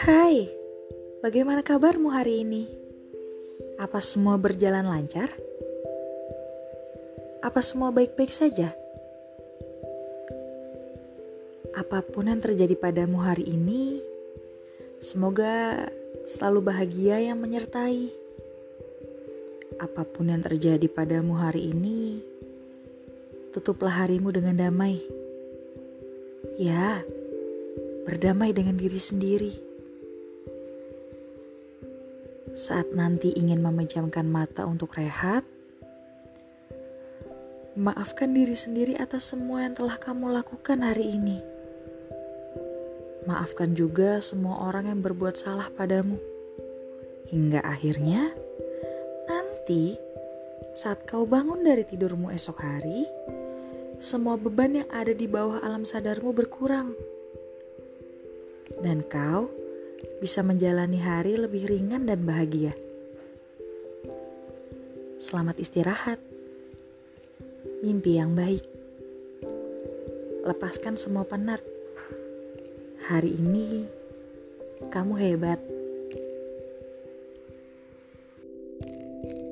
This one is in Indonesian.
Hai, bagaimana kabarmu hari ini? Apa semua berjalan lancar? Apa semua baik-baik saja? Apa pun yang terjadi padamu hari ini, semoga selalu bahagia yang menyertai. Apa pun yang terjadi padamu hari ini, tutuplah harimu dengan damai. Ya, berdamai dengan diri sendiri. Saat nanti ingin memejamkan mata untuk rehat, maafkan diri sendiri atas semua yang telah kamu lakukan hari ini. Maafkan juga semua orang yang berbuat salah padamu. Hingga akhirnya, nanti saat kau bangun dari tidurmu esok hari, semua beban yang ada di bawah alam sadarmu berkurang. Dan kau bisa menjalani hari lebih ringan dan bahagia. Selamat istirahat. Mimpi yang baik. Lepaskan semua penat. Hari ini kamu hebat. thank you